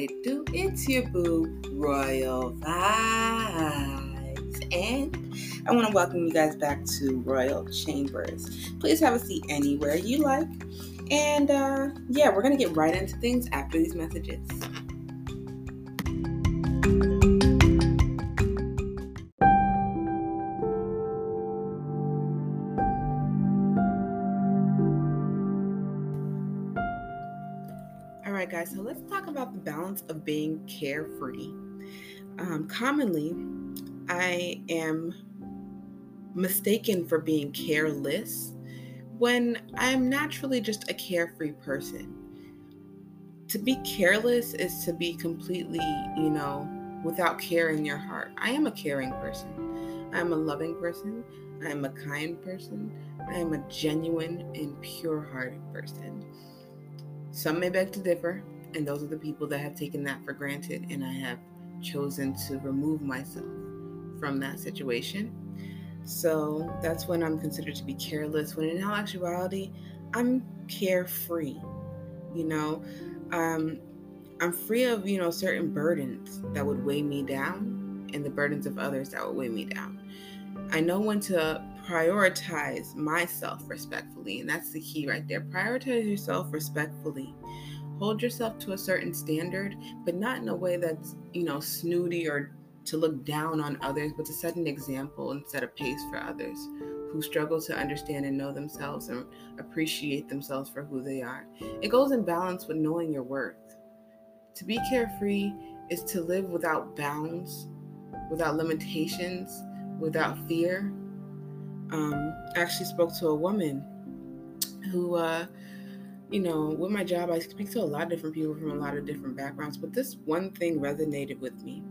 it do? It's your boo, Royal Vybz. And I want to welcome you guys back to Royal Chambers. Please have a seat anywhere you like. And uh, yeah, we're going to get right into things after these messages. Guys, so let's talk about the balance of being carefree. Um, commonly, I am mistaken for being careless when I'm naturally just a carefree person. To be careless is to be completely, you know, without care in your heart. I am a caring person. I'm a loving person. I'm a kind person. I am a genuine and pure hearted person. Some may beg to differ, and those are the people that have taken that for granted, and I have chosen to remove myself from that situation. So that's when I'm considered to be careless, when in all actuality, I'm carefree. You know, um, I'm free of, you know, certain burdens that would weigh me down and the burdens of others that would weigh me down. I know when to prioritize myself respectfully, and that's the key right there. Prioritize yourself respectfully. Hold yourself to a certain standard, but not in a way that's, you know, snooty or to look down on others, but to set an example and set a pace for others who struggle to understand and know themselves and appreciate themselves for who they are. It goes in balance with knowing your worth. To be carefree is to live without bounds, without limitations, without fear. Um, actually spoke to a woman who, uh, you know, with my job, I speak to a lot of different people from a lot of different backgrounds, but this one thing resonated with me.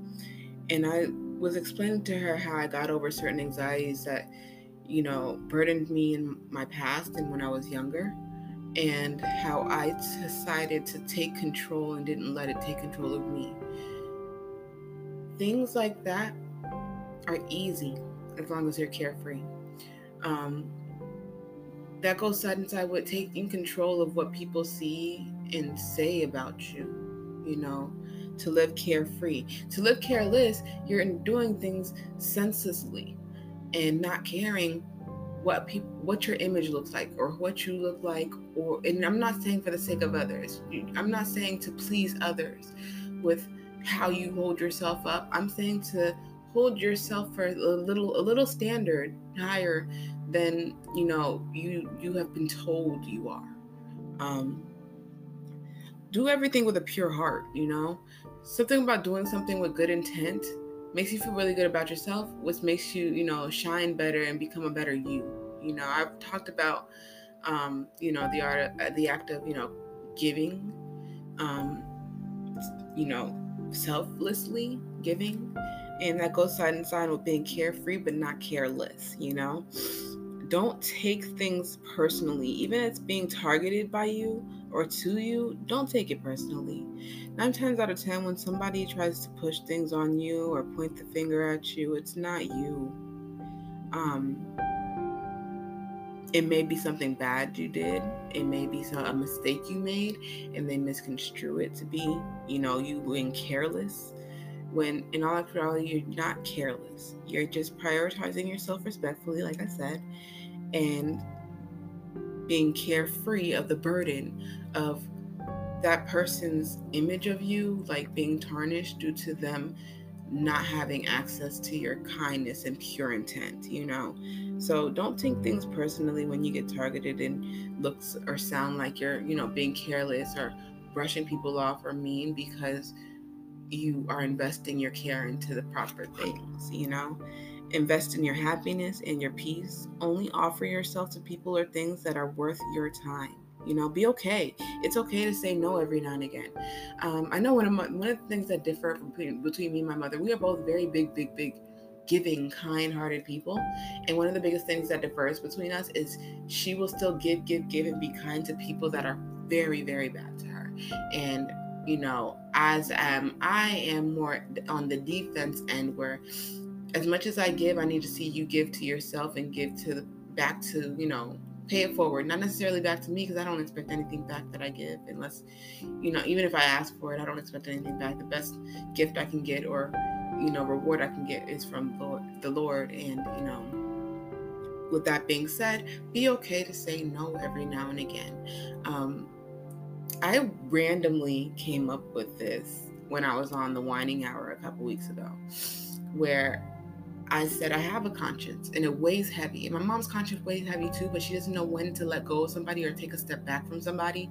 And I was explaining to her how I got over certain anxieties that, you know, burdened me in my past and when I was younger, and how I decided to take control and didn't let it take control of me. Things like that are easy as long as you're carefree. Um, that goes side and side with taking control of what people see and say about you, you know to live carefree. To live careless, you're doing things senselessly and not caring what people what your image looks like or what you look like or and I'm not saying for the sake of others. I'm not saying to please others with how you hold yourself up. I'm saying to hold yourself for a little a little standard higher than you know you you have been told you are. Um, do everything with a pure heart, you know? Something about doing something with good intent makes you feel really good about yourself, which makes you, you know, shine better and become a better you. You know, I've talked about, um, you know, the art, of, the act of, you know, giving, um, you know, selflessly giving, and that goes side and side with being carefree but not careless. You know, don't take things personally, even if it's being targeted by you or to you, don't take it personally. Nine times out of ten, when somebody tries to push things on you or point the finger at you, it's not you. Um, it may be something bad you did. It may be some, a mistake you made, and they misconstrue it to be, you know, you being careless. When in all actuality, you're not careless. You're just prioritizing yourself respectfully, like I said, and being carefree of the burden of that person's image of you, like being tarnished due to them not having access to your kindness and pure intent, you know. So don't take things personally when you get targeted and looks or sound like you're, you know, being careless or brushing people off or mean because you are investing your care into the proper things, you know. Invest in your happiness and your peace. Only offer yourself to people or things that are worth your time. You know, be okay. It's okay to say no every now and again. Um, I know one of my, one of the things that differ between, between me and my mother, we are both very big, big, big, giving, kind-hearted people. And one of the biggest things that differs between us is she will still give, give, give, and be kind to people that are very, very bad to her. And you know, as um, I am more on the defense end where as much as I give, I need to see you give to yourself and give to back to, you know, pay it forward, not necessarily back to me because I don't expect anything back that I give unless, you know, even if I ask for it, I don't expect anything back. The best gift I can get or, you know, reward I can get is from the Lord. And, you know, with that being said, be okay to say no every now and again. Um, I randomly came up with this when I was on the whining hour a couple weeks ago, where I said, I have a conscience and it weighs heavy. And my mom's conscience weighs heavy too, but she doesn't know when to let go of somebody or take a step back from somebody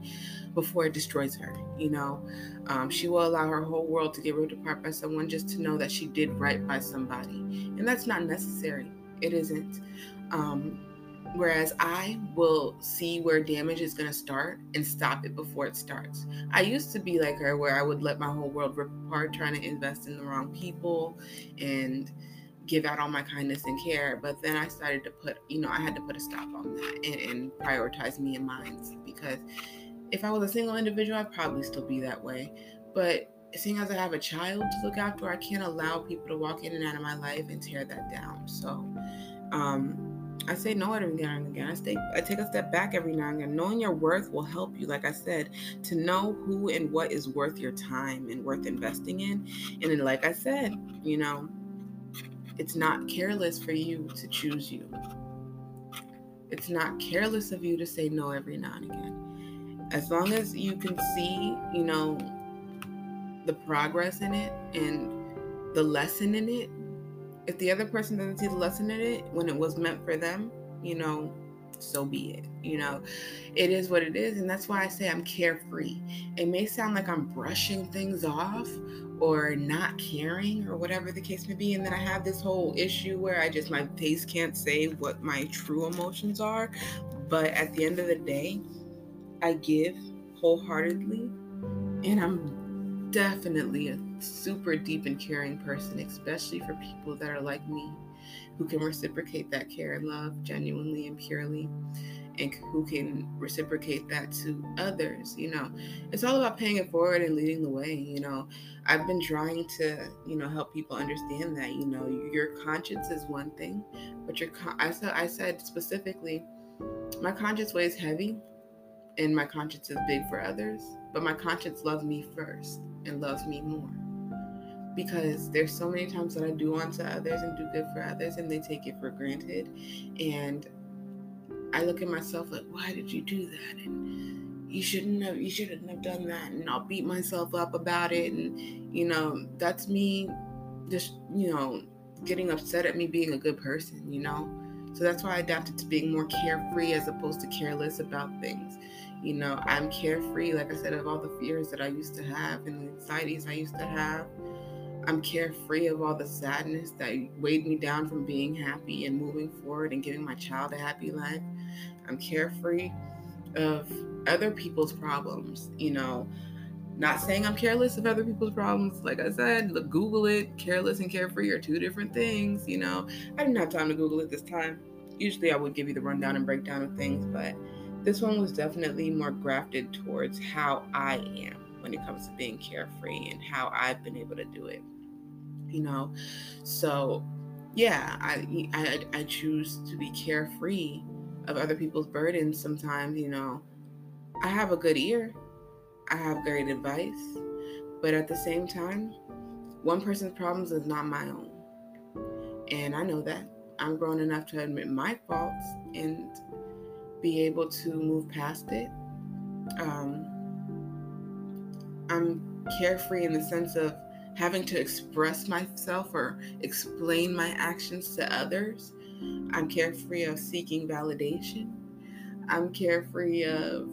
before it destroys her. You know, um, she will allow her whole world to get ripped apart by someone just to know that she did right by somebody. And that's not necessary. It isn't. Um, whereas I will see where damage is going to start and stop it before it starts. I used to be like her, where I would let my whole world rip apart trying to invest in the wrong people and give out all my kindness and care. But then I started to put, you know, I had to put a stop on that and, and prioritize me and mine because if I was a single individual, I'd probably still be that way. But seeing as I have a child to look after, I can't allow people to walk in and out of my life and tear that down. So, um, I say no every now and again. I stay I take a step back every now and again. Knowing your worth will help you, like I said, to know who and what is worth your time and worth investing in. And then, like I said, you know, it's not careless for you to choose you. It's not careless of you to say no every now and again. As long as you can see, you know, the progress in it and the lesson in it. If the other person doesn't see the lesson in it when it was meant for them, you know, so be it. You know, it is what it is. And that's why I say I'm carefree. It may sound like I'm brushing things off or not caring or whatever the case may be. And then I have this whole issue where I just, my face can't say what my true emotions are. But at the end of the day, I give wholeheartedly. And I'm definitely a super deep and caring person, especially for people that are like me who can reciprocate that care and love genuinely and purely and who can reciprocate that to others you know? It's all about paying it forward and leading the way you know? I've been trying to you know help people understand that you know your conscience is one thing but your con- i said i said specifically my conscience weighs heavy and my conscience is big for others but my conscience loves me first and loves me more because there's so many times that I do unto others and do good for others and they take it for granted. And I look at myself like, why did you do that? And you shouldn't have you shouldn't have done that and I'll beat myself up about it and you know, that's me just, you know, getting upset at me being a good person, you know? So that's why I adapted to being more carefree as opposed to careless about things. You know, I'm carefree, like I said, of all the fears that I used to have and the anxieties I used to have. I'm carefree of all the sadness that weighed me down from being happy and moving forward and giving my child a happy life. I'm carefree of other people's problems, you know. Not saying I'm careless of other people's problems. Like I said, look, Google it. Careless and carefree are two different things, you know. I didn't have time to Google it this time. Usually I would give you the rundown and breakdown of things, but this one was definitely more grafted towards how I am when it comes to being carefree and how I've been able to do it you know? So yeah I, I i choose to be carefree of other people's burdens sometimes you know? I have a good ear. I have great advice. But at the same time one person's problems is not my own. And i know that. I'm grown enough to admit my faults and be able to move past it. Um, i'm carefree in the sense of having to express myself or explain my actions to others. I'm carefree of seeking validation. I'm carefree of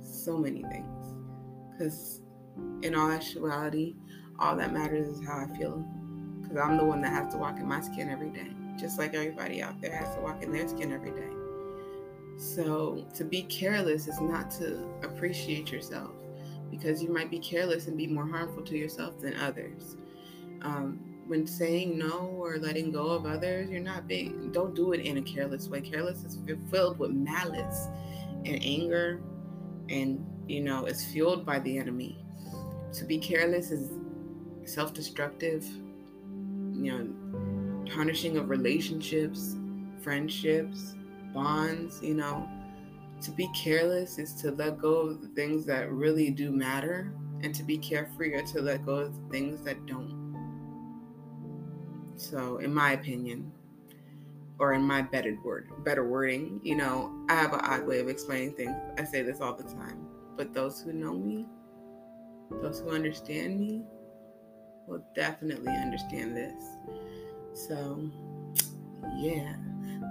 so many things. Because in all actuality, all that matters is how I feel. Because I'm the one that has to walk in my skin every day, just like everybody out there has to walk in their skin every day. So to be careless is not to appreciate yourself because you might be careless and be more harmful to yourself than others. Um, when saying no or letting go of others, you're not being, don't do it in a careless way. Careless is filled with malice and anger, and you know, it's fueled by the enemy. To be careless is self destructive, you know, tarnishing of relationships, friendships, bonds, you know. To be careless is to let go of the things that really do matter, and to be carefree or to let go of the things that don't. So, in my opinion, or in my better word, better wording, you know, I have an odd way of explaining things. I say this all the time, but those who know me, those who understand me, will definitely understand this. So, yeah,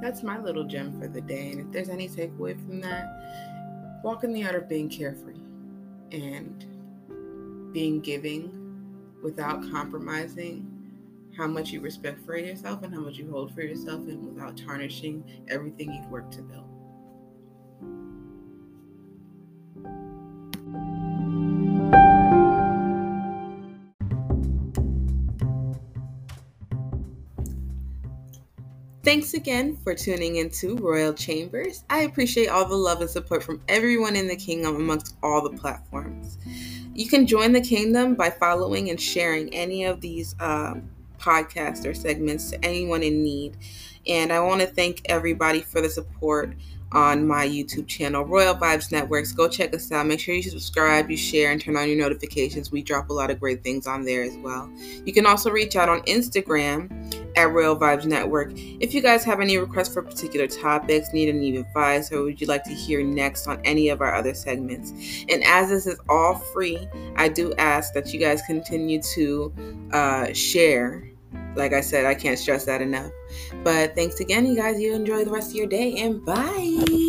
that's my little gem for the day. And if there's any takeaway from that, walk in the art of being carefree and being giving without compromising how much you respect for yourself and how much you hold for yourself and without tarnishing everything you've worked to build. Thanks again for tuning into Royal Chambers. I appreciate all the love and support from everyone in the kingdom amongst all the platforms. You can join the kingdom by following and sharing any of these uh, podcasts or segments to anyone in need. And I want to thank everybody for the support on my YouTube channel, Royal Vybz Networks. Go check us out. Make sure you subscribe, you share, and turn on your notifications. We drop a lot of great things on there as well. You can also reach out on Instagram at Royal Vybz Network. If you guys have any requests for particular topics, need any advice, or would you like to hear next on any of our other segments. And as this is all free, I do ask that you guys continue to uh, share like I said, I can't stress that enough. But thanks again, you guys. You enjoy the rest of your day and bye.